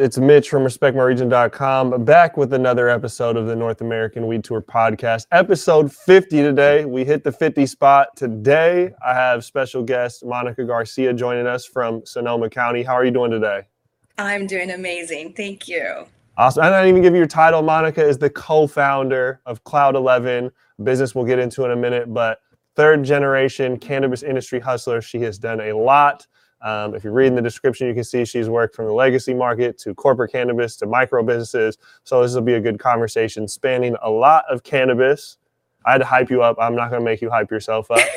It's Mitch from RespectMyRegion.com back with another episode of the North American Weed Tour podcast. Episode 50 today. We hit the 50 spot. Today, I have special guest Monica Garcia joining us from Sonoma County. How are you doing today? I'm doing amazing. Thank you. Awesome. I didn't even give you your title. Monica is the co founder of Cloud 11, business we'll get into in a minute, but third generation cannabis industry hustler. She has done a lot. Um, if you read in the description, you can see she's worked from the legacy market to corporate cannabis to micro businesses. So this will be a good conversation spanning a lot of cannabis. I had to hype you up. I'm not going to make you hype yourself up.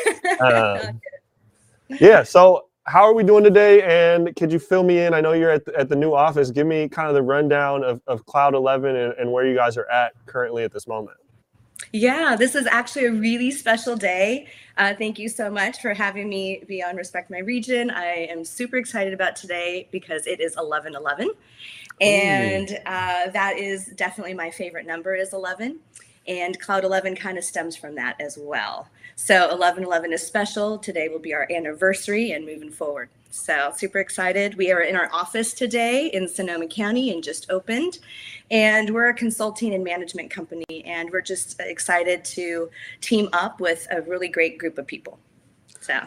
Um, yeah. So how are we doing today? And could you fill me in? I know you're at the, at the new office. Give me kind of the rundown of, of Cloud 11 and, and where you guys are at currently at this moment. Yeah, this is actually a really special day. Uh, thank you so much for having me be on Respect My Region. I am super excited about today because it is 11 11. And uh, that is definitely my favorite number is 11. And Cloud 11 kind of stems from that as well. So 11 11 is special. Today will be our anniversary and moving forward. So super excited. We are in our office today in Sonoma County and just opened. And we're a consulting and management company. And we're just excited to team up with a really great group of people. So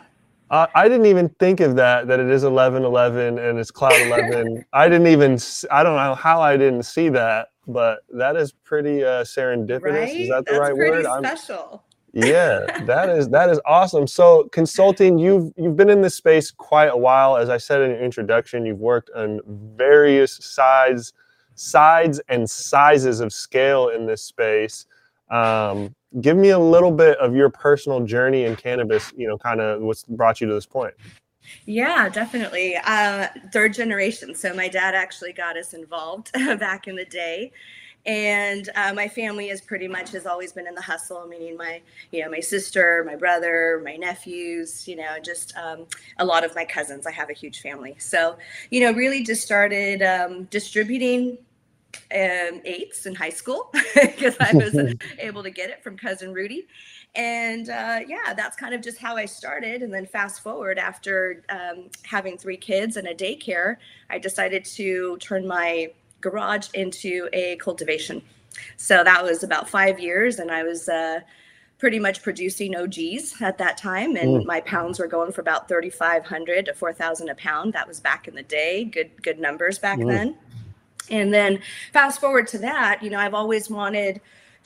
uh, I didn't even think of that, that it is 11 11 and it's Cloud 11. I didn't even, I don't know how I didn't see that, but that is pretty uh, serendipitous. right? Is that the That's right pretty word? I'm- special. yeah that is that is awesome so consulting you've you've been in this space quite a while as i said in your introduction you've worked on various sides sides and sizes of scale in this space um, give me a little bit of your personal journey in cannabis you know kind of what's brought you to this point Yeah, definitely. Uh, third generation. So my dad actually got us involved back in the day. And uh, my family is pretty much has always been in the hustle, meaning my, you know, my sister, my brother, my nephews, you know, just um, a lot of my cousins. I have a huge family. So, you know, really just started um, distributing um, eights in high school because I was able to get it from cousin Rudy. And uh, yeah, that's kind of just how I started. And then fast forward after um, having three kids and a daycare, I decided to turn my garage into a cultivation. So that was about five years, and I was uh, pretty much producing OGs at that time, and Mm. my pounds were going for about thirty five hundred to four thousand a pound. That was back in the day, good good numbers back Mm. then. And then fast forward to that, you know, I've always wanted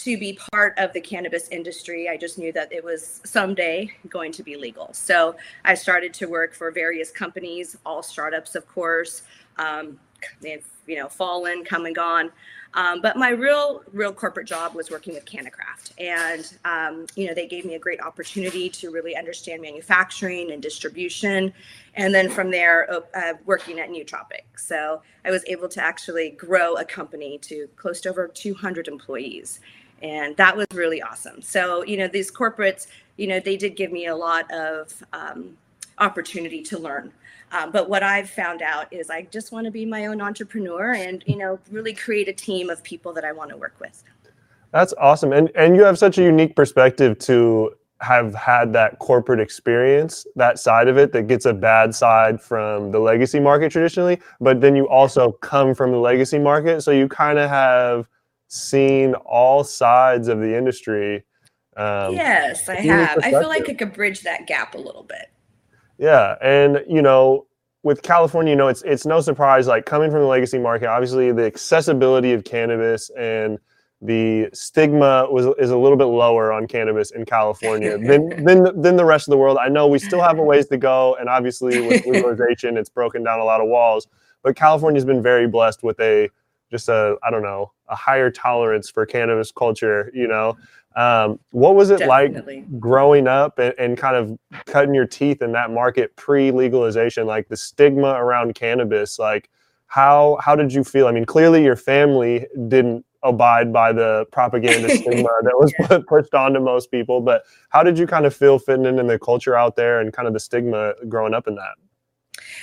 to be part of the cannabis industry. I just knew that it was someday going to be legal. So I started to work for various companies, all startups, of course. Um, they've you know fallen, come and gone. Um, but my real, real corporate job was working with CannaCraft, and um, you know they gave me a great opportunity to really understand manufacturing and distribution, and then from there uh, uh, working at Nootropic. So I was able to actually grow a company to close to over 200 employees, and that was really awesome. So you know these corporates, you know they did give me a lot of um, opportunity to learn. Um, but what I've found out is I just want to be my own entrepreneur and you know really create a team of people that I want to work with. That's awesome. And and you have such a unique perspective to have had that corporate experience, that side of it that gets a bad side from the legacy market traditionally, but then you also come from the legacy market, so you kind of have seen all sides of the industry. Um, yes, I have. I feel like. I could bridge that gap a little bit. Yeah, and you know, with California, you know, it's it's no surprise like coming from the legacy market, obviously the accessibility of cannabis and the stigma was is a little bit lower on cannabis in California than than than the rest of the world. I know we still have a ways to go, and obviously with legalization, it's broken down a lot of walls. But California's been very blessed with a just a I don't know a higher tolerance for cannabis culture. You know, um, what was it Definitely. like growing up and, and kind of cutting your teeth in that market pre-legalization? Like the stigma around cannabis, like how how did you feel? I mean, clearly your family didn't abide by the propaganda stigma that was Yeah. put, pushed onto most people, but how did you kind of feel fitting in in the culture out there and kind of the stigma growing up in that?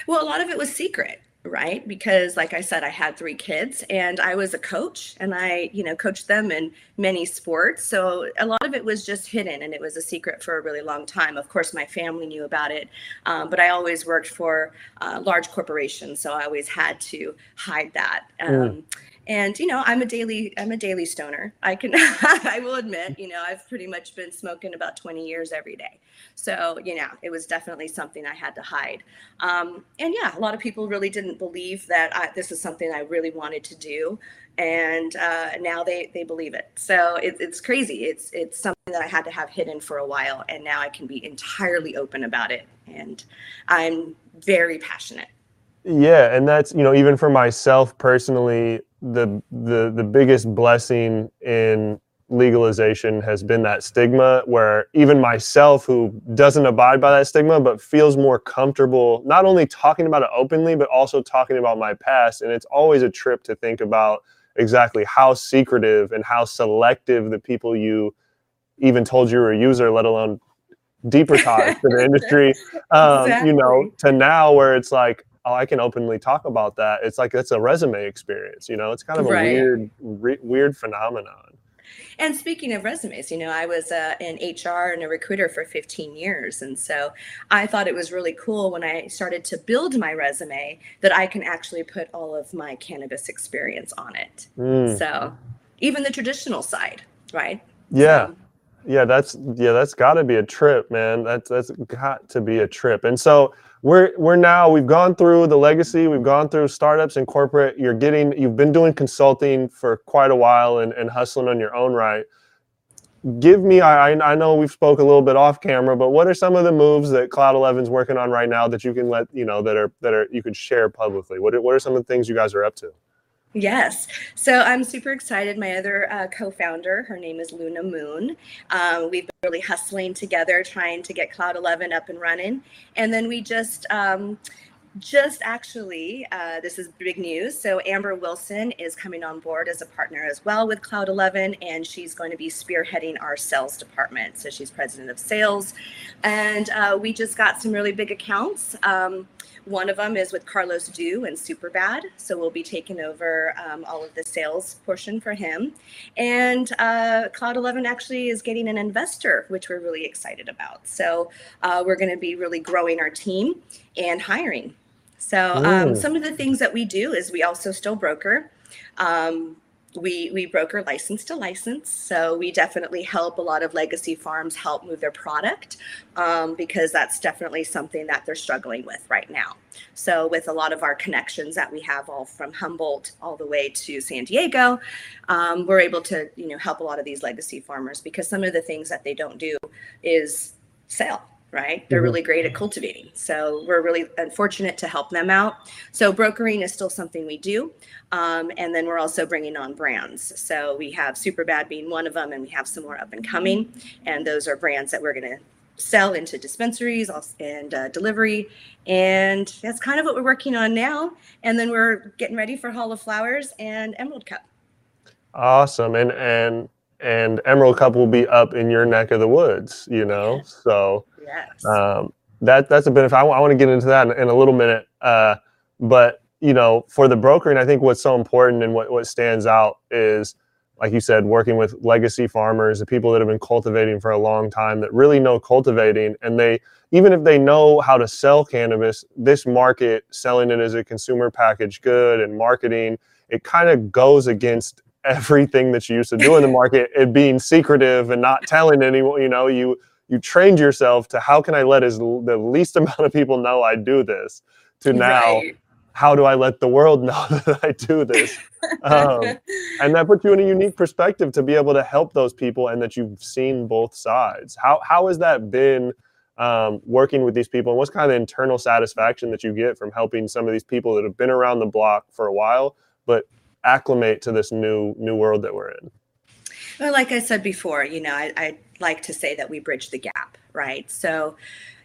Well, a lot of it was secret. Right? Because like i said i had three kids and i was a coach and i you know coached them in many sports. So a lot of it was just hidden and it was a secret for a really long time. Of course my family knew about it um, but i always worked for uh, large corporations so i always had to hide that um, mm and you know i'm a daily i'm a daily stoner. I can i will admit you know i've pretty much been smoking about 20 years every day. So you know it was definitely something i had to hide. Um, and yeah a lot of people really didn't believe that I, this is something i really wanted to do. And uh, now they they believe it. So it, it's crazy. It's it's something that i had to have hidden for a while and now i can be entirely open about it. And i'm very passionate. Yeah and that's you know even for myself personally the the the biggest blessing in legalization has been that stigma where even myself who doesn't abide by that stigma but feels more comfortable not only talking about it openly but also talking about my past and it's always a trip to think about exactly how secretive and how selective the people you even told you were a user let alone deeper ties to the industry um, exactly. you know to now where it's like oh, I can openly talk about that. It's like it's a resume experience, you know. It's kind of a right. weird, re- weird phenomenon. And speaking of resumes, you know, I was uh, in HR and a recruiter for 15 years. And so I thought it was really cool when I started to build my resume that I can actually put all of my cannabis experience on it. Mm. So even the traditional side, right? Yeah. Yeah, that's yeah, that's got to be a trip, man. That's that's got to be a trip. And so we're we're now we've gone through the legacy, we've gone through startups and corporate. You're getting you've been doing consulting for quite a while and, and hustling on your own right. Give me I I know we've spoke a little bit off camera, but what are some of the moves that Cloud 11's working on right now that you can let you know that are that are you could share publicly? What are, what are some of the things you guys are up to? Yes. So I'm super excited. My other uh, co founder, her name is Luna Moon. Um, we've been really hustling together, trying to get Cloud 11 up and running. And then we just, um, just actually, uh, this is big news. So Amber Wilson is coming on board as a partner as well with Cloud 11, and she's going to be spearheading our sales department. So she's president of sales, and uh, we just got some really big accounts. Um, one of them is with Carlos Dew and Superbad. So we'll be taking over um, all of the sales portion for him. And uh, Cloud 11 actually is getting an investor, which we're really excited about. So uh, we're going to be really growing our team and hiring. So um, some of the things that we do is we also still broker. Um, we we broker license to license so we definitely help a lot of legacy farms help move their product um, because that's definitely something that they're struggling with right now. So with a lot of our connections that we have all from humboldt all the way to san diego um, we're able to you know help a lot of these legacy farmers because some of the things that they don't do is sell right? They're mm-hmm. really great at cultivating. So we're really unfortunate to help them out. So brokering is still something we do. Um, and then we're also bringing on brands. So we have Superbad being one of them, and we have some more up and coming. And those are brands that we're going to sell into dispensaries and uh, delivery. And that's kind of what we're working on now. And then we're getting ready for Hall of Flowers and Emerald Cup. Awesome. And, and, and Emerald Cup will be up in your neck of the woods, you know? So, Yes. Um, that that's a benefit. I, w- I want to get into that in, in a little minute. Uh, but you know, for the brokering, I think what's so important and what, what stands out is, like you said, working with legacy farmers, the people that have been cultivating for a long time that really know cultivating, and they even if they know how to sell cannabis, this market selling it as a consumer package good and marketing, it kind of goes against everything that you used to do in the market. It being secretive and not telling anyone. You know, you you trained yourself to how can I let as the least amount of people know I do this to now right. how do I let the world know that I do this? um, and that puts you in a unique perspective to be able to help those people and that you've seen both sides. How how has that been um, working with these people, and what's kind of the internal satisfaction that you get from helping some of these people that have been around the block for a while but acclimate to this new new world that we're in? Well, like I said before, you know, I, I like to say that we bridge the gap, right? So,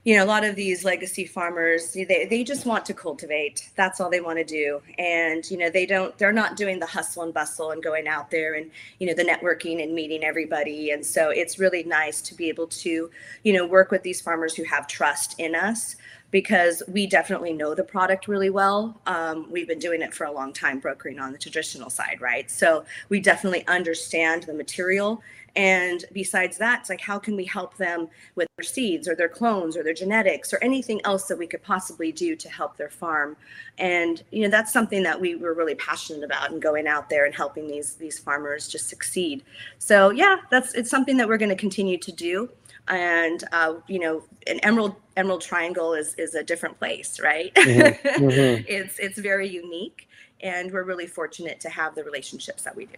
you know, a lot of these legacy farmers, they, they just want to cultivate. That's all they want to do. And, you know, they don't, they're not doing the hustle and bustle and going out there and, you know, the networking and meeting everybody. And so it's really nice to be able to, you know, work with these farmers who have trust in us because we definitely know the product really well. Um, we've been doing it for a long time, brokering on the traditional side, right? So we definitely understand the material and besides that, it's like, how can we help them with their seeds or their clones or their genetics or anything else that we could possibly do to help their farm? And, you know, that's something that we were really passionate about and going out there and helping these, these farmers just succeed. So yeah, that's, it's something that we're going to continue to do. And, uh, you know, an emerald, emerald triangle is, is a different place, right? Mm-hmm. Mm-hmm. it's, it's very unique and we're really fortunate to have the relationships that we do.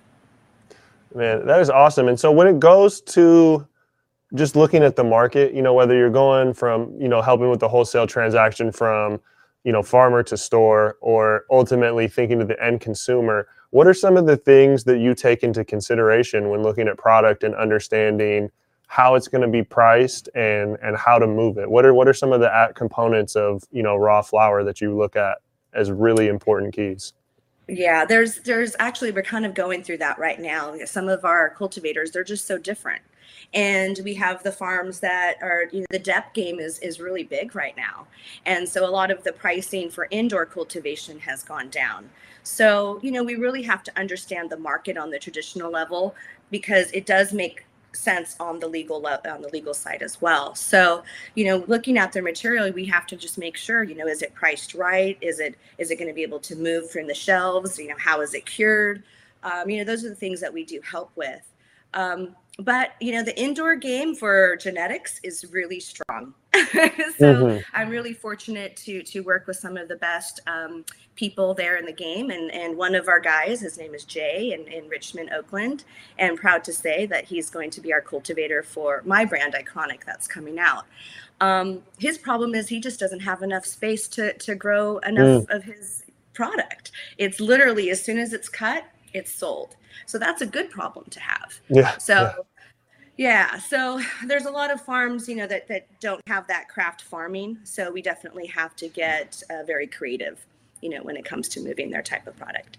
Man, that is awesome. And so when it goes to just looking at the market, you know, whether you're going from, you know, helping with the wholesale transaction from, you know, farmer to store or ultimately thinking to the end consumer, what are some of the things that you take into consideration when looking at product and understanding how it's going to be priced and and how to move it? What are what are some of the components of, you know, raw flower that you look at as really important keys? Yeah, there's there's actually we're kind of going through that right now. Some of our cultivators, they're just so different. And we have the farms that are, you know, the dep game is is really big right now. And so a lot of the pricing for indoor cultivation has gone down. So, you know, we really have to understand the market on the traditional level because it does make sense on the legal on the legal side as well. So, you know, looking at their material, we have to just make sure, you know, is it priced right? Is it is it going to be able to move from the shelves? You know, how is it cured? Um, you know, those are the things that we do help with. Um, but you know the indoor game for genetics is really strong so mm-hmm. i'm really fortunate to to work with some of the best um, people there in the game and and one of our guys his name is jay in, in richmond oakland and proud to say that he's going to be our cultivator for my brand iconic that's coming out um, his problem is he just doesn't have enough space to to grow enough mm. of his product it's literally as soon as it's cut it's sold so that's a good problem to have. Yeah. So yeah. Yeah. So there's a lot of farms, you know, that that don't have that craft farming. So we definitely have to get uh, very creative, you know, when it comes to moving their type of product.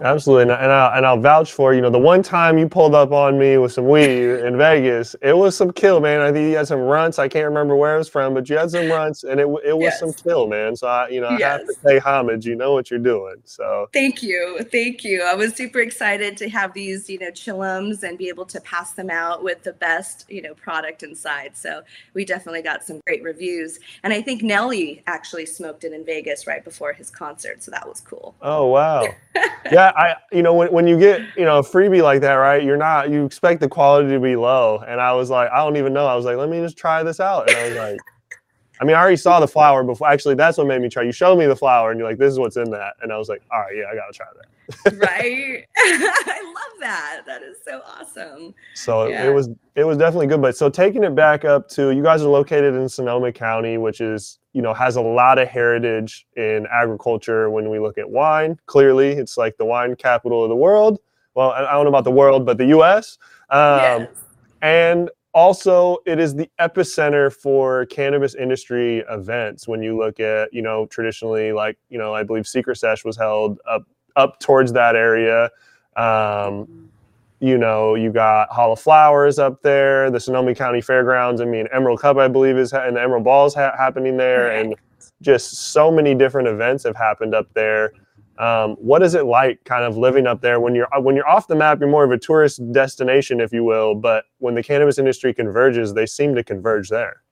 Absolutely, and, I'll, and I'll vouch for you know the one time you pulled up on me with some weed in Vegas, it was some kill, man. I think you had some runts. I can't remember where it was from, but you had some runts, and it it was yes. some kill, man. So I you know I yes. have to pay homage. You know what you're doing, so thank you, thank you. I was super excited to have these you know chillums and be able to pass them out with the best you know product inside. So we definitely got some great reviews, and I think Nelly actually smoked it in Vegas right before his concert, so that was cool. Oh wow, yeah. I, you know, when, when you get, you know, a freebie like that, right? You're not, you expect the quality to be low. And I was like, I don't even know. I was like, let me just try this out. And I was like, I mean, I already saw the flower before. Actually, that's what made me try. You showed me the flower, and you're like, "This is what's in that," and I was like, "All right, yeah, I gotta try that." right. I that. That is so awesome. So yeah. it was it was definitely good. But so taking it back up to you guys are located in Sonoma County, which is you know has a lot of heritage in agriculture. When we look at wine, clearly it's like the wine capital of the world. Well, I don't know about the world, but the U.S. Um, yes. And also it is the epicenter for cannabis industry events when you look at you know traditionally like you know i believe secret sesh was held up up towards that area um, you know you got hall of flowers up there the sonoma county fairgrounds i mean emerald cup i believe is and the emerald balls ha- happening there and just so many different events have happened up there um, what is it like, kind of living up there when you're when you're off the map? You're more of a tourist destination, if you will. But when the cannabis industry converges, they seem to converge there.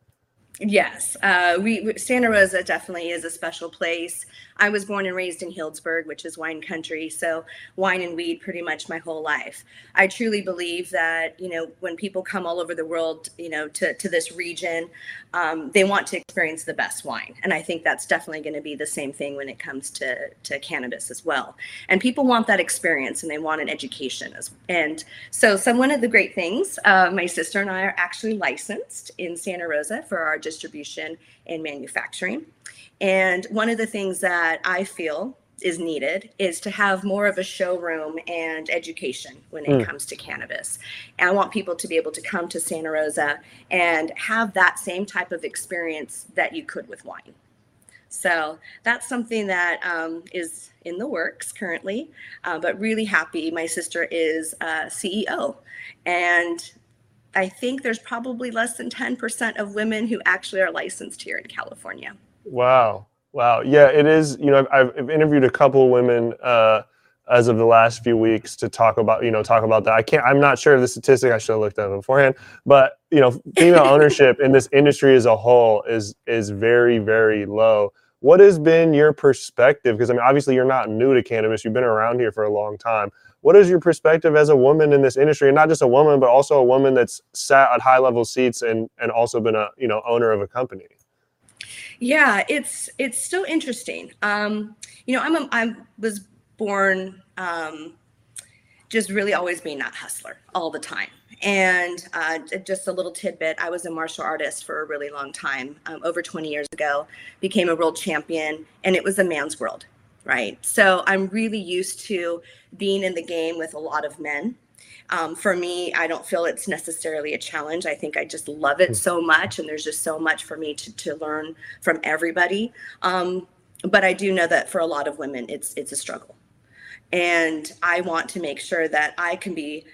Yes, uh, we Santa Rosa definitely is a special place. I was born and raised in Healdsburg, which is wine country, so wine and weed pretty much my whole life. I truly believe that you know when people come all over the world, you know, to to this region, um, they want to experience the best wine, and I think that's definitely going to be the same thing when it comes to to cannabis as well. And people want that experience, and they want an education as. And so, some one of the great things, uh, my sister and I are actually licensed in Santa Rosa for our distribution and manufacturing. And one of the things that I feel is needed is to have more of a showroom and education when it mm. comes to cannabis. And I want people to be able to come to Santa Rosa and have that same type of experience that you could with wine. So that's something that um, is in the works currently, uh, but really happy. My sister is a CEO, and I think there's probably less than 10% of women who actually are licensed here in California. Wow. Wow. Yeah, it is. You know, I've, I've interviewed a couple of women uh, as of the last few weeks to talk about, you know, talk about that. I can't, I'm not sure of the statistic. I should have looked at it beforehand, but you know, female ownership in this industry as a whole is, is very, very low. What has been your perspective? Because I mean, obviously you're not new to cannabis. You've been around here for a long time. What is your perspective as a woman in this industry, and not just a woman, but also a woman that's sat at high level seats and and also been a you know owner of a company? Yeah, it's it's still interesting. Um, you know, I'm a, I was born um, just really always being that hustler all the time. And uh, just a little tidbit I was a martial artist for a really long time, um, over 20 years ago, became a world champion, and it was a man's world, right? So I'm really used to being in the game with a lot of men. Um, for me, I don't feel it's necessarily a challenge. I think I just love it so much, and there's just so much for me to, to learn from everybody. Um, but I do know that for a lot of women, it's it's a struggle, and I want to make sure that I can be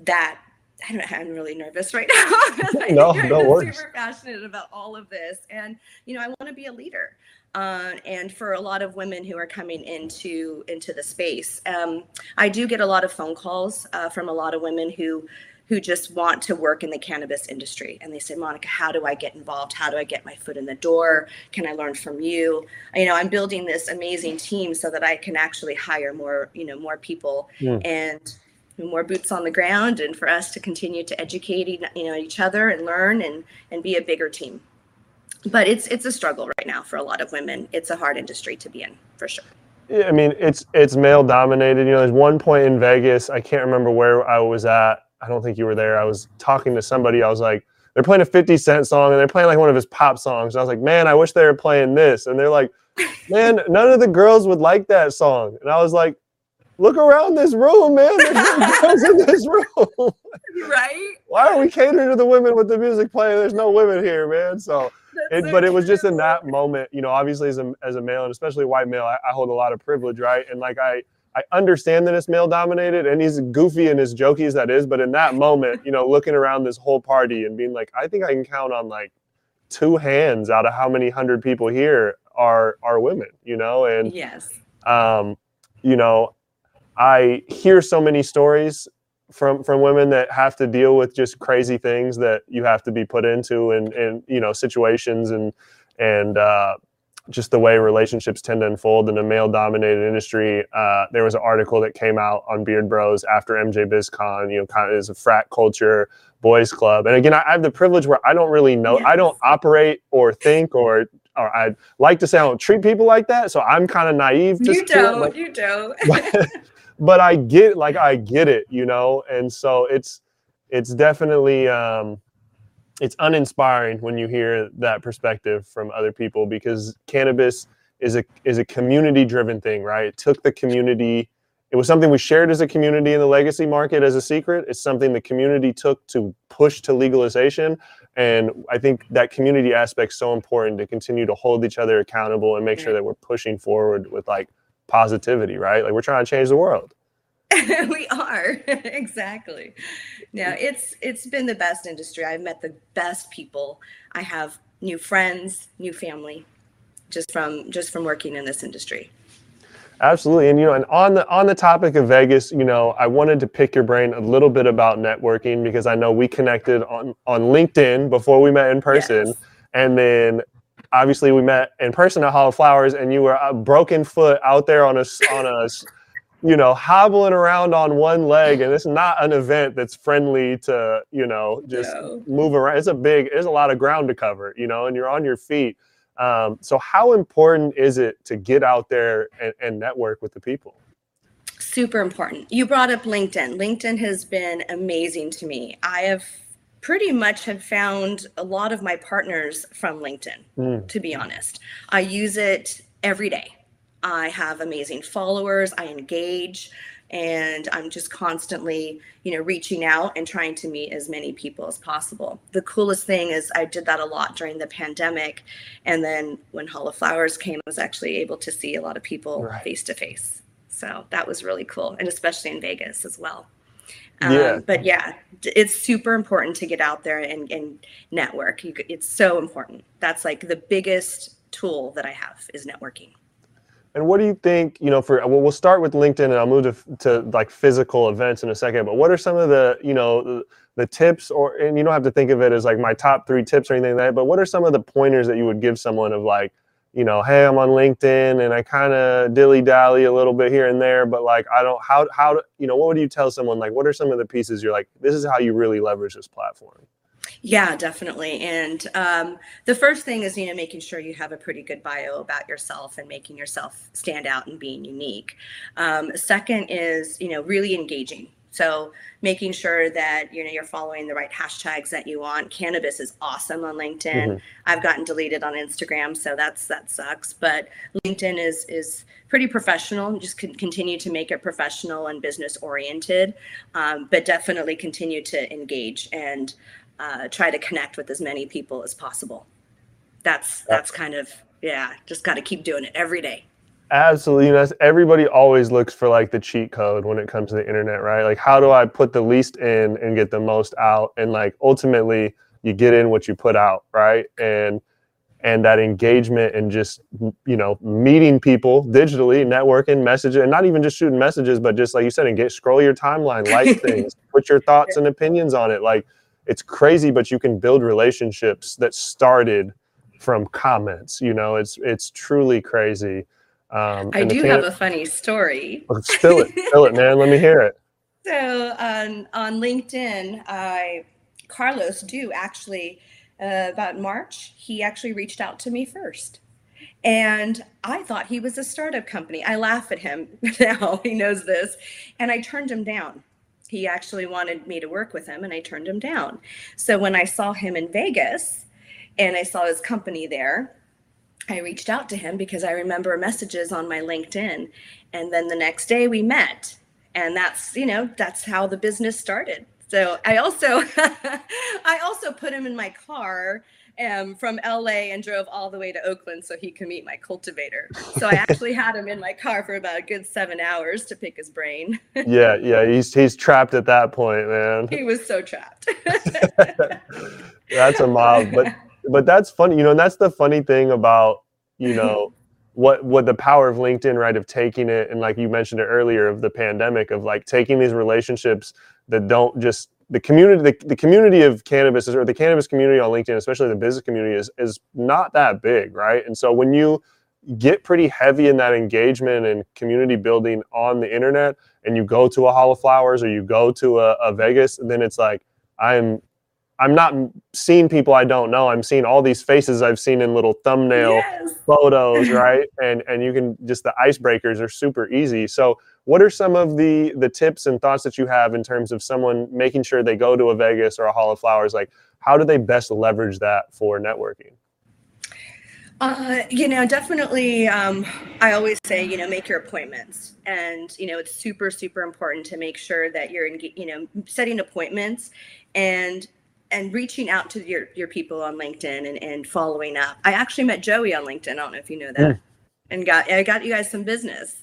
that I don't, I'm really nervous right now. no, no worries. Super passionate about all of this, and you know, I want to be a leader. Uh, and for a lot of women who are coming into into the space, um, I do get a lot of phone calls uh, from a lot of women who who just want to work in the cannabis industry, and they say, Monica, how do I get involved? How do I get my foot in the door? Can I learn from you? You know, I'm building this amazing team so that I can actually hire more, you know, more people mm. and more boots on the ground and for us to continue to educate you know each other and learn and and be a bigger team but it's it's a struggle right now for a lot of women it's a hard industry to be in for sure yeah, I mean it's it's male dominated. You know, there's one point in Vegas, I can't remember where I was at. I don't think you were there. I was talking to somebody. I was like, they're playing a 50 Cent song and they're playing like one of his pop songs. And I was like, man, I wish they were playing this. And they're like, man, none of the girls would like that song. And I was like, look around this room, man. There's no girls in this room. right? Why are we catering to the women with the music playing? There's no women here, man. So, it, so but it was just in that moment, you know, obviously as a, as a male and especially white male, I, I hold a lot of privilege, right? And like I, I understand that it's male dominated and he's goofy and as jokey as that is, but in that moment, you know, looking around this whole party and being like, I think I can count on like two hands out of how many hundred people here are are women, you know, and yes, um, you know, I hear so many stories from from women that have to deal with just crazy things that you have to be put into and and you know situations and and uh, just the way relationships tend to unfold in a male dominated industry. Uh, there was an article that came out on Beard Bros after MJ BizCon, you know, kind of is a frat culture boys club. And again, I, I have the privilege where I don't really know, yes. I don't operate or think or or I'd like to say I don't treat people like that. So I'm kind of naive. You don't, like, you don't. but I get like I get it, you know, and so it's it's definitely um, it's uninspiring when you hear that perspective from other people because cannabis is a is a community driven thing, right? It took the community. It was something we shared as a community in the legacy market as a secret. It's something the community took to push to legalization. And I think that community aspect is so important to continue to hold each other accountable and make sure that we're pushing forward with like positivity, right? Like we're trying to change the world. we are exactly. No, it's it's been the best industry. I've met the best people. I have new friends, new family, just from just from working in this industry. Absolutely, and you know, and on the on the topic of Vegas, you know, I wanted to pick your brain a little bit about networking because I know we connected on on LinkedIn before we met in person, yes. and then obviously we met in person at Hall of Flowers, and you were a broken foot out there on a on a you know hobbling around on one leg, and it's not an event that's friendly to you know just move around. It's a big, there's a lot of ground to cover, you know, and you're on your feet. Um, so how important is it to get out there and, and network with the people? Super important. You brought up LinkedIn. LinkedIn has been amazing to me. I have pretty much have found a lot of my partners from LinkedIn, mm. to be honest. I use it every day. I have amazing followers, I engage, and I'm just constantly, you know, reaching out and trying to meet as many people as possible. The coolest thing is I did that a lot during the pandemic. And then when Hall of Flowers came, I was actually able to see a lot of people face to face. So that was really cool. And especially in Vegas as well. Um, yeah. But yeah, it's super important to get out there and, and network. You, it's so important. That's like the biggest tool that I have is networking. And what do you think, you know, for well, we'll start with LinkedIn and I'll move to, to like physical events in a second, but what are some of the, you know, the, the tips or, and you don't have to think of it as like my top three tips or anything like that, but what are some of the pointers that you would give someone of like, you know, hey, I'm on LinkedIn and I kind of dilly dally a little bit here and there, but like, I don't, how, how, you know, what would you tell someone? Like, what are some of the pieces you're like, this is how you really leverage this platform? Yeah, definitely. And um, the first thing is, you know, making sure you have a pretty good bio about yourself and making yourself stand out and being unique. Um, second is, you know, really engaging. So making sure that you know you're following the right hashtags that you want. Cannabis is awesome on LinkedIn. Mm-hmm. I've gotten deleted on Instagram, so that's that sucks. But LinkedIn is is pretty professional. Just continue to make it professional and business oriented, um, but definitely continue to engage and uh, try to connect with as many people as possible. That's that's kind of yeah. Just got to keep doing it every day. Absolutely. You know, everybody always looks for like the cheat code when it comes to the internet, right? Like, how do I put the least in and get the most out? And like, ultimately, you get in what you put out, right? And and that engagement and just you know meeting people digitally, networking, messaging, and not even just shooting messages, but just like you said, and get scroll your timeline, like things, put your thoughts and opinions on it. Like, it's crazy, but you can build relationships that started from comments. You know, it's it's truly crazy. Um, I do have a funny story. Oh, spill it, spill it, man. Let me hear it. So on on LinkedIn, I Carlos do actually uh, about March. He actually reached out to me first, and I thought he was a startup company. I laugh at him now. He knows this, and I turned him down. He actually wanted me to work with him, and I turned him down. So when I saw him in Vegas, and I saw his company there, I reached out to him because I remember messages on my LinkedIn. And then the next day we met. And that's, you know, that's how the business started. So I also I also put him in my car um, from LA and drove all the way to Oakland so he could meet my cultivator. So I actually had him in my car for about a good seven hours to pick his brain. yeah, yeah, he's he's trapped at that point, man. He was so trapped. that's a mob, but but that's funny, you know, and that's the funny thing about, you know, what what the power of LinkedIn, right? Of taking it and like you mentioned it earlier of the pandemic of like taking these relationships that don't just the community the, the community of cannabis or the cannabis community on LinkedIn, especially the business community, is is not that big, right? And so when you get pretty heavy in that engagement and community building on the internet and you go to a hall of flowers or you go to a, a vegas then it's like i'm I'm not seeing people I don't know. I'm seeing all these faces I've seen in little thumbnail yes. photos, right? and and you can just the icebreakers are super easy. So, what are some of the the tips and thoughts that you have in terms of someone making sure they go to a Vegas or a Hall of Flowers? Like, how do they best leverage that for networking? Uh, you know, definitely. Um, I always say, you know, make your appointments, and you know, it's super, super important to make sure that you're, in, you know, setting appointments and and reaching out to your your people on LinkedIn and, and following up. I actually met Joey on LinkedIn. I don't know if you know that. Mm. And got I got you guys some business.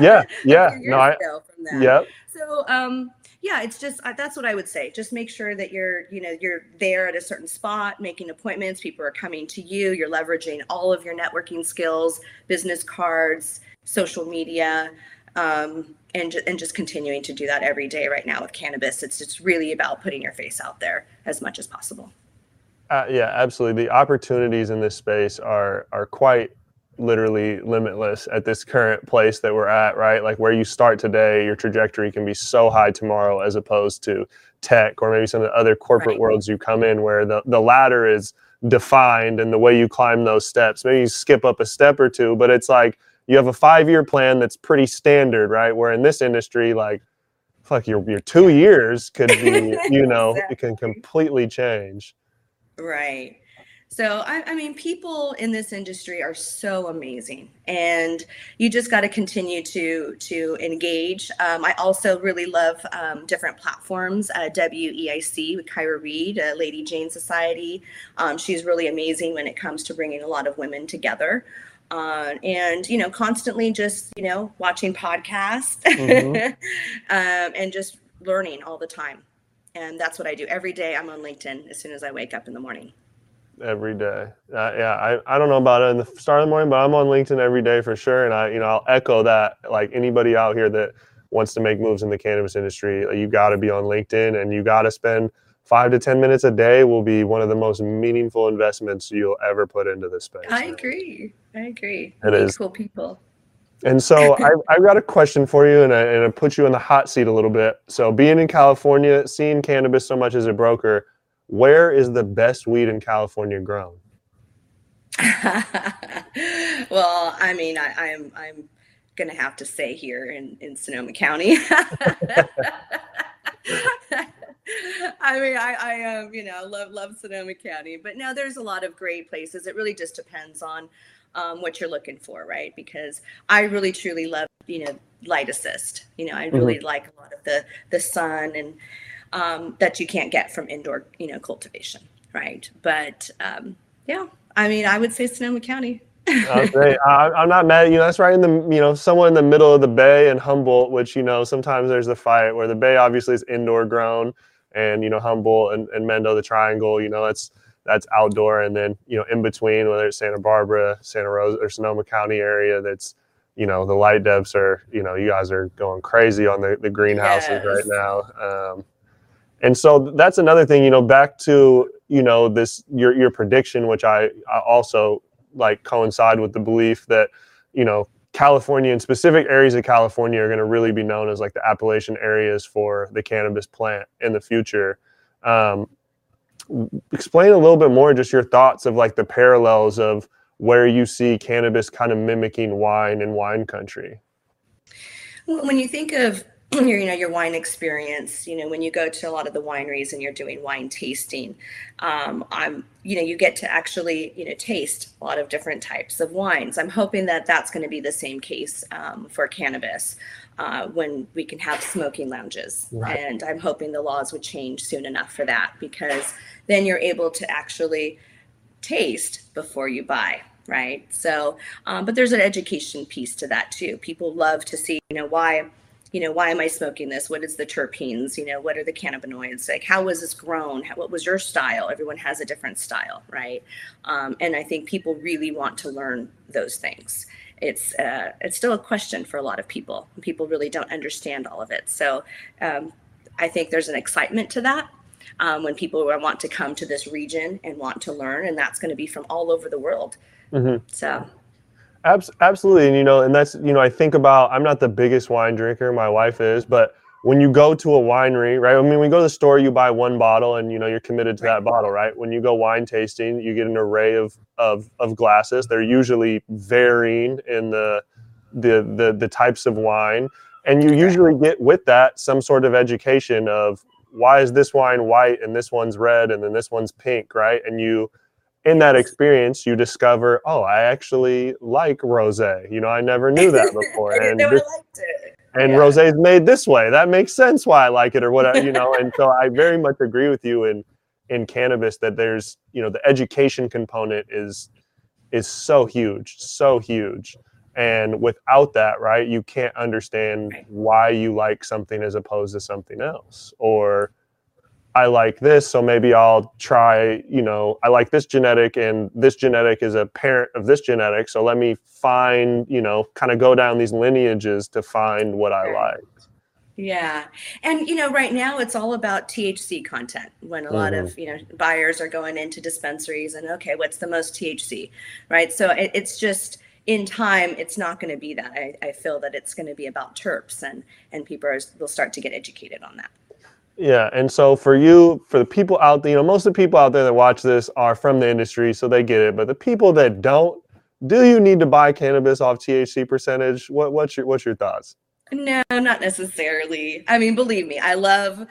Yeah, yeah. no, I, from that. Yep. So um yeah, it's just uh, that's what I would say. Just make sure that you're, you know, you're there at a certain spot, making appointments. People are coming to you. You're leveraging all of your networking skills, business cards, social media, um, and and just continuing to do that every day right now with cannabis. It's just really about putting your face out there as much as possible. Uh, yeah absolutely. The opportunities in this space are are quite literally limitless at this current place that we're at right? Like where you start today your trajectory can be so high tomorrow as opposed to tech or maybe some of the other corporate right. worlds you come in where the, the ladder is defined and the way you climb those steps maybe you skip up a step or two but it's like you have a five year plan that's pretty standard, right? Where in this industry, like, fuck, your, your two years could be, you know, exactly. it can completely change. Right. So I, I, mean, people in this industry are so amazing, and you just got to continue to to engage. Um, I also really love um, different platforms. Uh, WEIC with Kyra Reed, uh, Lady Jane Society. Um, she's really amazing when it comes to bringing a lot of women together uh, and you know constantly just you know watching podcasts mm-hmm. um, and just learning all the time and that's what i do every day i'm on linkedin as soon as i wake up in the morning every day. Uh, yeah, I, I don't know about it in the start of the morning, but I'm on LinkedIn every day for sure. And I, you know, I'll echo that. Like anybody out here that wants to make moves in the cannabis industry, you got to be on LinkedIn and you got to spend five to 10 minutes a day will be one of the most meaningful investments you'll ever put into this space. I agree. I agree. It is. Cool people. And so I, I've got a question for you, and I, and I put you in the hot seat a little bit. So, being in California, seeing cannabis so much as a broker, where is the best weed in California grown? well, I mean, I, I'm I'm gonna have to say here in in Sonoma County. I mean, I, I um, you know, love love Sonoma County, but no, there's a lot of great places. It really just depends on um, what you're looking for, right? Because I really truly love, you know, light assist. You know, I really mm-hmm. like a lot of the the sun and um, that you can't get from indoor, you know, cultivation, right? But um, yeah, I mean, I would say Sonoma County. okay. I, I'm not mad. You know, that's right in the you know somewhere in the middle of the Bay and Humboldt, which you know sometimes there's a fight where the Bay obviously is indoor grown, and you know Humboldt and, and Mendo the Triangle. You know, that's that's outdoor, and then you know in between, whether it's Santa Barbara, Santa Rosa, or Sonoma County area, that's you know the light deps are you know you guys are going crazy on the, the greenhouses yes. right now. Um, and so that's another thing, you know, back to you know this your your prediction, which I, I also like coincide with the belief that you know California and specific areas of California are going to really be known as like the appellation areas for the cannabis plant in the future. Um, explain a little bit more just your thoughts of like the parallels of where you see cannabis kind of mimicking wine in wine country. When you think of your you know your wine experience you know when you go to a lot of the wineries and you're doing wine tasting um, i'm you know you get to actually you know taste a lot of different types of wines. I'm hoping that that's going to be the same case um, for cannabis uh, when we can have smoking lounges. Right. and i'm hoping the laws would change soon enough for that because then you're able to actually taste before you buy right? So um, but there's an education piece to that too. People love to see you know why you know, why am I smoking this? What is the terpenes? You know, what are the cannabinoids? Like, how was this grown? How, what was your style? Everyone has a different style, right? Um, and I think people really want to learn those things. It's uh, it's still a question for a lot of people. People really don't understand all of it. So um, I think there's an excitement to that um, when people want to come to this region and want to learn, and that's going to be from all over the world. Mm-hmm. So absolutely, and you know, and that's you know, I think about. I'm not the biggest wine drinker. My wife is, but when you go to a winery, right? I mean, when you go to the store, you buy one bottle, and you know you're committed to that bottle, right? When you go wine tasting, you get an array of of of glasses. They're usually varying in the the the, the types of wine, and you usually get with that some sort of education of why is this wine white and this one's red and then this one's pink, right? And you in that experience, you discover, oh, I actually like rosé. You know, I never knew that before. and this. And yeah. rosé is made this way. That makes sense why I like it or whatever, you know. and so I very much agree with you in in cannabis that there's, you know, the education component is is so huge, so huge. And without that, right, you can't understand why you like something as opposed to something else. Or I like this, so maybe I'll try, you know, I like this genetic and this genetic is a parent of this genetic. So let me find, you know, kind of go down these lineages to find what I like. Yeah. And, you know, right now it's all about THC content when a mm-hmm. lot of, mm-hmm. you know, buyers are going into dispensaries and, okay, what's the most THC? Right. So it, it's just, in time it's not going to be that I, I feel that it's going to be about terps and and people are, will start to get educated on that yeah, and so for you, for the people out there, you know, most of the people out there that watch this are from the industry, so they get it. But the people that don't, do you need to buy cannabis off THC percentage? What what's your what's your thoughts? No, not necessarily. I mean, believe me, I love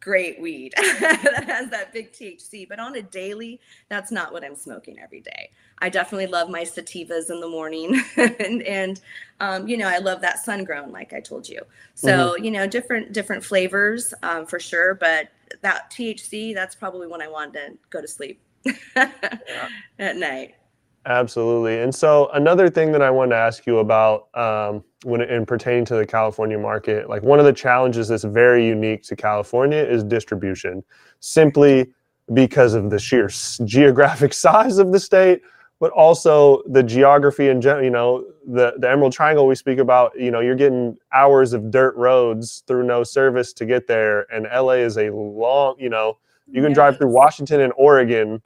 great weed that has that big THC, but on a daily, that's not what I'm smoking every day. I definitely love my sativas in the morning, and and um, you know I love that sun grown, like I told you. So mm-hmm. you know different different flavors um, for sure, but that THC, that's probably when I want to go to sleep at night. Absolutely. And so another thing that I wanted to ask you about um, when in pertaining to the California market, like one of the challenges that's very unique to California is distribution. Simply because of the sheer geographic size of the state, but also the geography and you know the the Emerald Triangle we speak about. You know, you're getting hours of dirt roads through no service to get there, and LA is a long. You know, you can yes. drive through Washington and Oregon.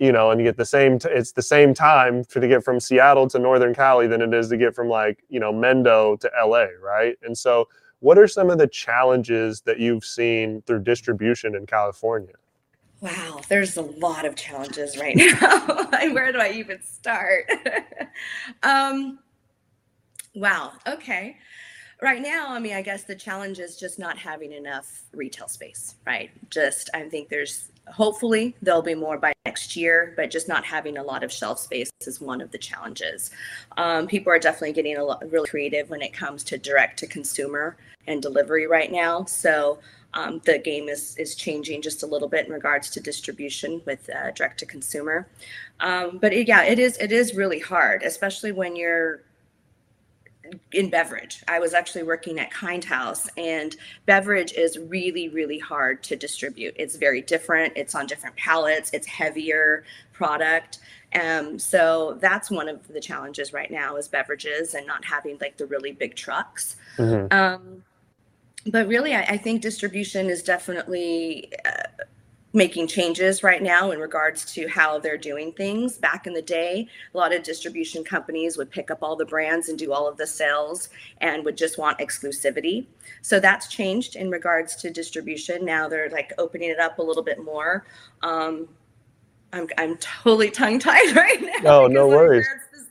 You know, and you get the same. T- it's the same time to get from Seattle to Northern Cali than it is to get from like you know Mendo to LA, right? And so, what are some of the challenges that you've seen through distribution in California? Wow, there's a lot of challenges right now. And where do I even start? um, wow, okay. Right now, I mean, I guess the challenge is just not having enough retail space, right? Just, I think there's hopefully there'll be more by next year, but just not having a lot of shelf space is one of the challenges. Um, people are definitely getting a lot really creative when it comes to direct to consumer and delivery right now. So, um, the game is is changing just a little bit in regards to distribution with uh, direct to consumer. Um, but it, yeah, it is it is really hard, especially when you're in beverage. I was actually working at Kind House, and beverage is really, really hard to distribute. It's very different. It's on different pallets. It's heavier product. Um, so that's one of the challenges right now is beverages and not having like the really big trucks. Mm-hmm. Um, but really, I, I, think distribution is definitely uh, making changes right now in regards to how they're doing things. Back in the day, a lot of distribution companies would pick up all the brands and do all of the sales and would just want exclusivity. So that's changed in regards to distribution. Now they're like opening it up a little bit more. Um, I'm, I'm totally tongue tied right now. Oh, no worries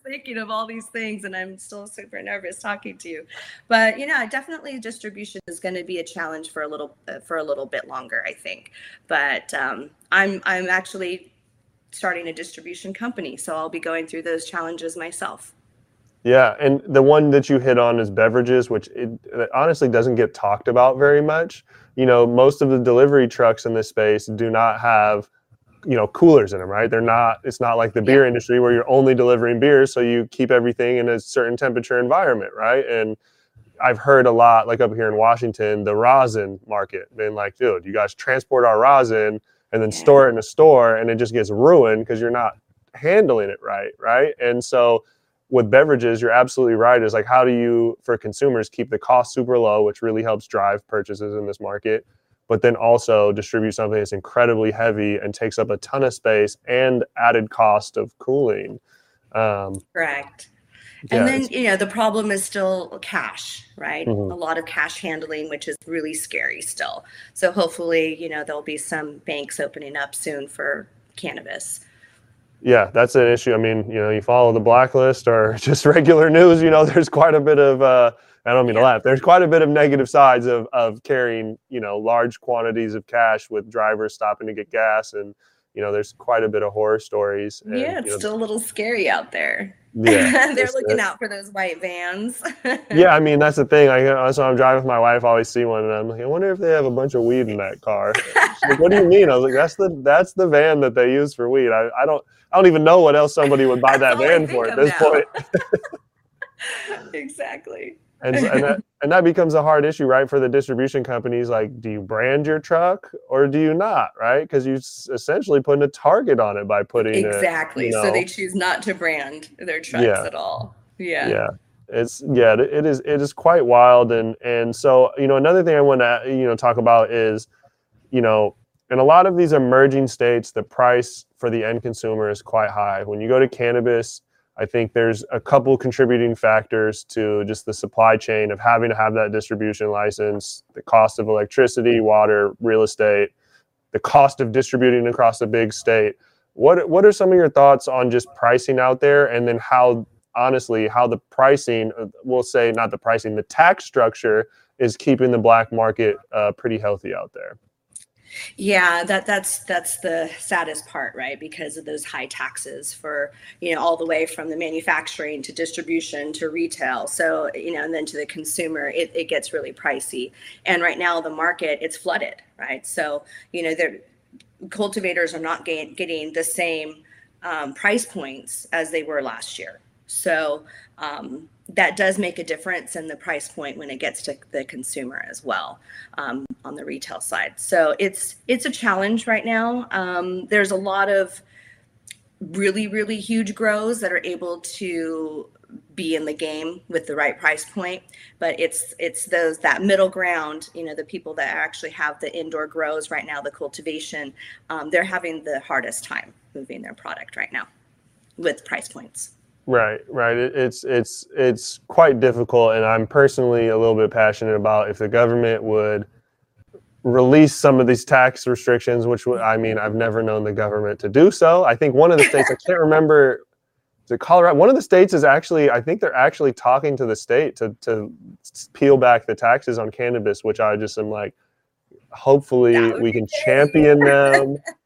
thinking of all these things and I'm still super nervous talking to you. But you know, definitely distribution is going to be a challenge for a little uh, for a little bit longer, I think. But um, I'm I'm actually starting a distribution company, so I'll be going through those challenges myself. Yeah, and the one that you hit on is beverages, which it, it honestly doesn't get talked about very much. You know, most of the delivery trucks in this space do not have you know coolers in them right? They're not it's not like the beer yeah. industry where you're only delivering beer so you keep everything in a certain temperature environment right? And i've heard a lot like up here in washington the rosin market being like dude you guys transport our rosin and then store it in a store and it just gets ruined because you're not handling it right right? And so with beverages you're absolutely right. Is like how do you for consumers keep the cost super low which really helps drive purchases in this market but then also distribute something that's incredibly heavy and takes up a ton of space and added cost of cooling. Um, Correct. Yeah, and then you know the problem is still cash, right? Mm-hmm. A lot of cash handling, which is really scary still. So hopefully, you know there'll be some banks opening up soon for cannabis. Yeah, that's an issue. I mean, you know, you follow the blacklist or just regular news. You know, there's quite a bit of uh, I don't mean yeah. to laugh. There's quite a bit of negative sides of of carrying, you know, large quantities of cash with drivers stopping to get gas, and you know, there's quite a bit of horror stories. And, yeah, it's you know, still a little scary out there. Yeah, they're looking out for those white vans. yeah, I mean that's the thing. I so I'm driving with my wife. I always see one, and I'm like, I wonder if they have a bunch of weed in that car. like, what do you mean? I was like, that's the that's the van that they use for weed. I, I don't I don't even know what else somebody would buy that van for at this now. point. exactly and and that, and that becomes a hard issue, right, for the distribution companies. Like, do you brand your truck or do you not, right? Because you essentially putting a target on it by putting exactly. It, you know, so they choose not to brand their trucks yeah. at all. Yeah. Yeah. It's yeah, it is it is quite wild, and and so you know another thing I want to you know talk about is, you know, in a lot of these emerging states, the price for the end consumer is quite high. When you go to cannabis, I think there's a couple contributing factors to just the supply chain of having to have that distribution license, the cost of electricity, water, real estate, the cost of distributing across a big state. What what are some of your thoughts on just pricing out there, and then how honestly how the pricing, we'll say not the pricing, the tax structure is keeping the black market uh, pretty healthy out there. Yeah, that that's that's the saddest part, right? Because of those high taxes for you know all the way from the manufacturing to distribution to retail. So you know, and then to the consumer, it, it gets really pricey. And right now, the market it's flooded, right? So you know, the cultivators are not getting getting the same um, price points as they were last year. So um, that does make a difference in the price point when it gets to the consumer as well um, on the retail side. So it's it's a challenge right now. Um, there's a lot of really really huge grows that are able to be in the game with the right price point but it's it's those that middle ground you know the people that actually have the indoor grows right now the cultivation um, they're having the hardest time moving their product right now with price points Right, right. It, it's it's it's quite difficult, and I'm personally a little bit passionate about if the government would release some of these tax restrictions. Which would, I mean, I've never known the government to do so. I think one of the states I can't remember. Is it Colorado? One of the states is actually. I think they're actually talking to the state to to peel back the taxes on cannabis, which I just am like, hopefully we can champion them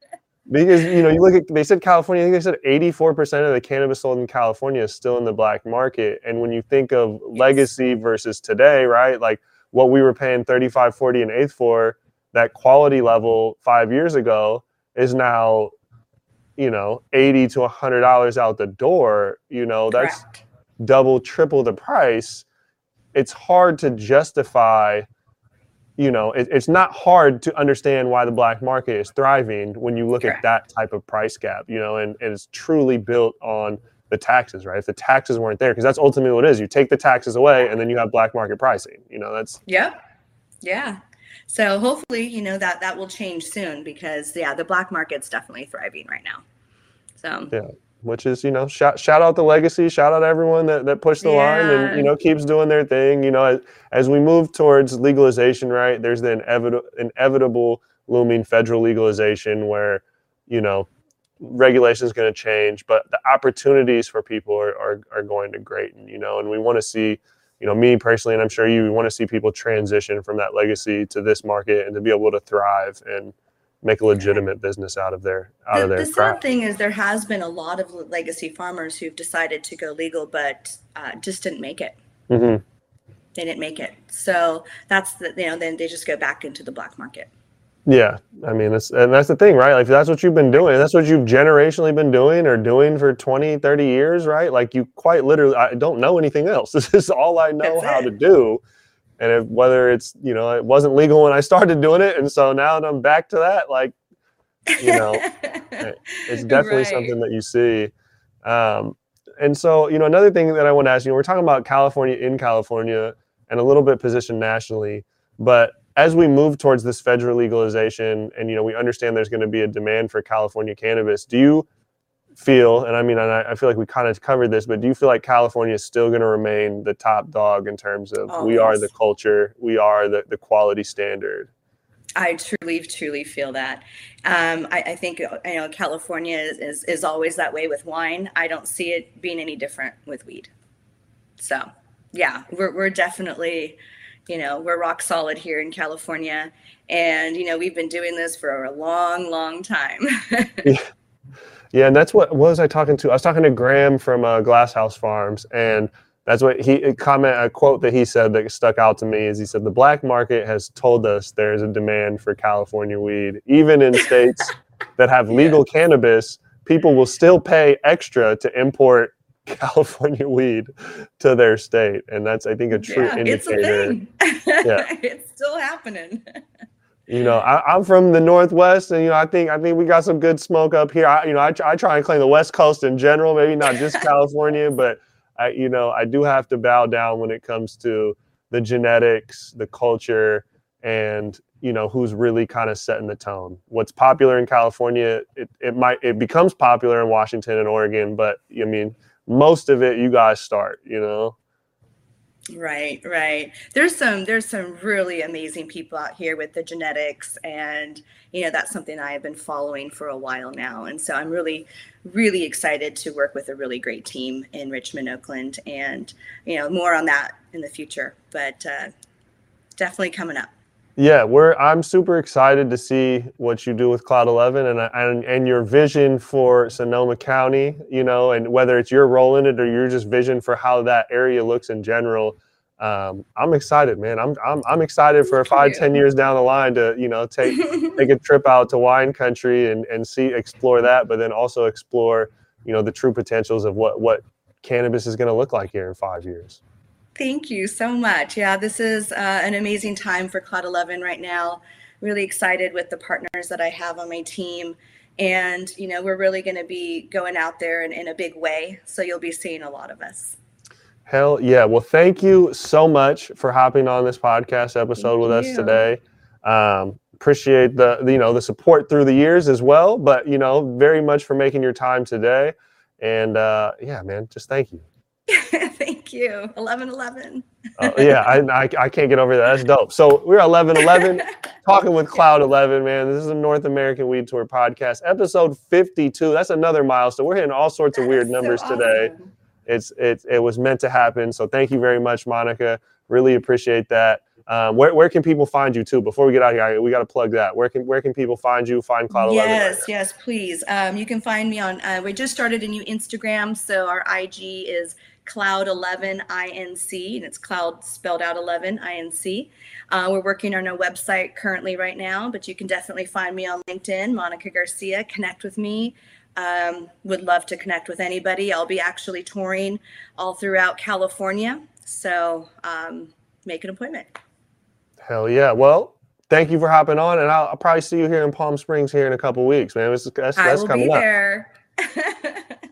because you know you look at they said California. I think they said 84 percent of the cannabis sold in California is still in the black market. And when you think of legacy versus today, right? Like what we were paying 35, 40, and eighth for, that quality level five years ago is now, you know, 80 to 100 dollars out the door. You know, that's Correct. double, triple the price. It's hard to justify you know, it, it's not hard to understand why the black market is thriving when you look at that type of price gap, you know, and, and it's truly built on the taxes, right? If the taxes weren't there, because that's ultimately what it is. You take the taxes away and then you have black market pricing. You know, that's yeah. Yeah. So hopefully, you know, that that will change soon because yeah, the black market's definitely thriving right now. So yeah which is you know shout shout out the legacy, shout out everyone that that pushed the yeah. line and you know keeps doing their thing. You know, as, as we move towards legalization, right? There's the inevitable inevitable looming federal legalization where you know regulation is going to change, but the opportunities for people are, are are going to greaten. You know, and we want to see you know me personally, and I'm sure you want to see people transition from that legacy to this market and to be able to thrive and make a legitimate business out of their out the, of their the sad thing is there has been a lot of legacy farmers who've decided to go legal but uh, just didn't make it. Mm-hmm. they didn't make it. So that's the you know then they just go back into the black market. Yeah. I mean that's and that's the thing right? Like that's what you've been doing that's what you've generationally been doing or doing for 20 30 years right? Like you quite literally i don't know anything else. This is all i know that's how it. to do and if, whether it's you know it wasn't legal when I started doing it, and so now that I'm back to that, like you know, it's definitely right. something that you see. Um, and so you know another thing that I want to ask you, know, we're talking about California in California and a little bit positioned nationally, but as we move towards this federal legalization, and you know we understand there's going to be a demand for California cannabis, do you feel, and I mean, I, I feel like we kind of covered this, but do you feel like California is still going to remain the top dog in terms of oh, we are the culture, we are the, the quality standard? I truly, truly feel that. Um, I, I, think you know California is, is, is always that way with wine. I don't see it being any different with weed. So, yeah, we're we're definitely, you know, we're rock solid here in California, and you know we've been doing this for a long, long time. yeah. Yeah, and that's what, what was I talking to? I was talking to Graham from uh, Glasshouse Farms, and that's what he comment a quote that he said that stuck out to me is he said the black market has told us there is a demand for California weed, even in states that have legal yeah. cannabis. People will still pay extra to import California weed to their state, and that's I think a true yeah, indicator. It's a thing. yeah, it's still happening. You know, I, am from the Northwest, and you know, I think I think we got some good smoke up here. I, you know, I, I try and claim the West Coast in general, maybe not just California, but I, you know, I do have to bow down when it comes to the genetics, the culture, and you know who's really kind of setting the tone. What's popular in California, it, it might it becomes popular in Washington and Oregon, but I mean, most of it you guys start. You know. Right, right. There's some there's some really amazing people out here with the genetics and you know that's something I have been following for a while now and so I'm really really excited to work with a really great team in Richmond, Oakland and you know more on that in the future but uh, definitely coming up. Yeah, we're I'm super excited to see what you do with Cloud 11 and and and your vision for Sonoma County, you know, and whether it's your role in it or your just vision for how that area looks in general. Um, I'm excited, man. I'm I'm I'm excited for five, ten years down the line to you know take take a trip out to wine country and and see explore that, but then also explore you know the true potentials of what what cannabis is going to look like here in five years. Thank you so much. Yeah, this is uh, an amazing time for Cloud 11 right now. Really excited with the partners that I have on my team. And, you know, we're really going to be going out there in, in a big way. So you'll be seeing a lot of us. Hell yeah. Well, thank you so much for hopping on this podcast episode thank with you. us today. Um, appreciate the, the, you know, the support through the years as well, but, you know, very much for making your time today. And uh, yeah, man, just thank you. Thank you. 1111. uh, yeah, I, I, I, can't get over that. That's dope. So we're 1111 talking with Cloud 11, man. This is a North American Weed Tour podcast, episode 52. That's another milestone. We're hitting all sorts of weird numbers so awesome. today. It's it, it was meant to happen. So thank you very much, Monica. Really appreciate that. Um, where, where can people find you too? Before we get out here, we got to plug that. Where can where can people find you? Find Cloud Eleven. Yes, right yes, please. Um, you can find me on. Uh, we just started a new Instagram, so our IG is Cloud 11 INC, and it's Cloud spelled out 11 INC. Uh, we're working on a website currently right now, but you can definitely find me on LinkedIn, Monica Garcia. Connect with me. Um, would love to connect with anybody. I'll be actually touring all throughout California, so um, make an appointment. Hell yeah! Well, thank you for hopping on, and I'll, I'll, probably see you here in Palm Springs here in a couple weeks, man. That's, that's, that's I will coming be up. there.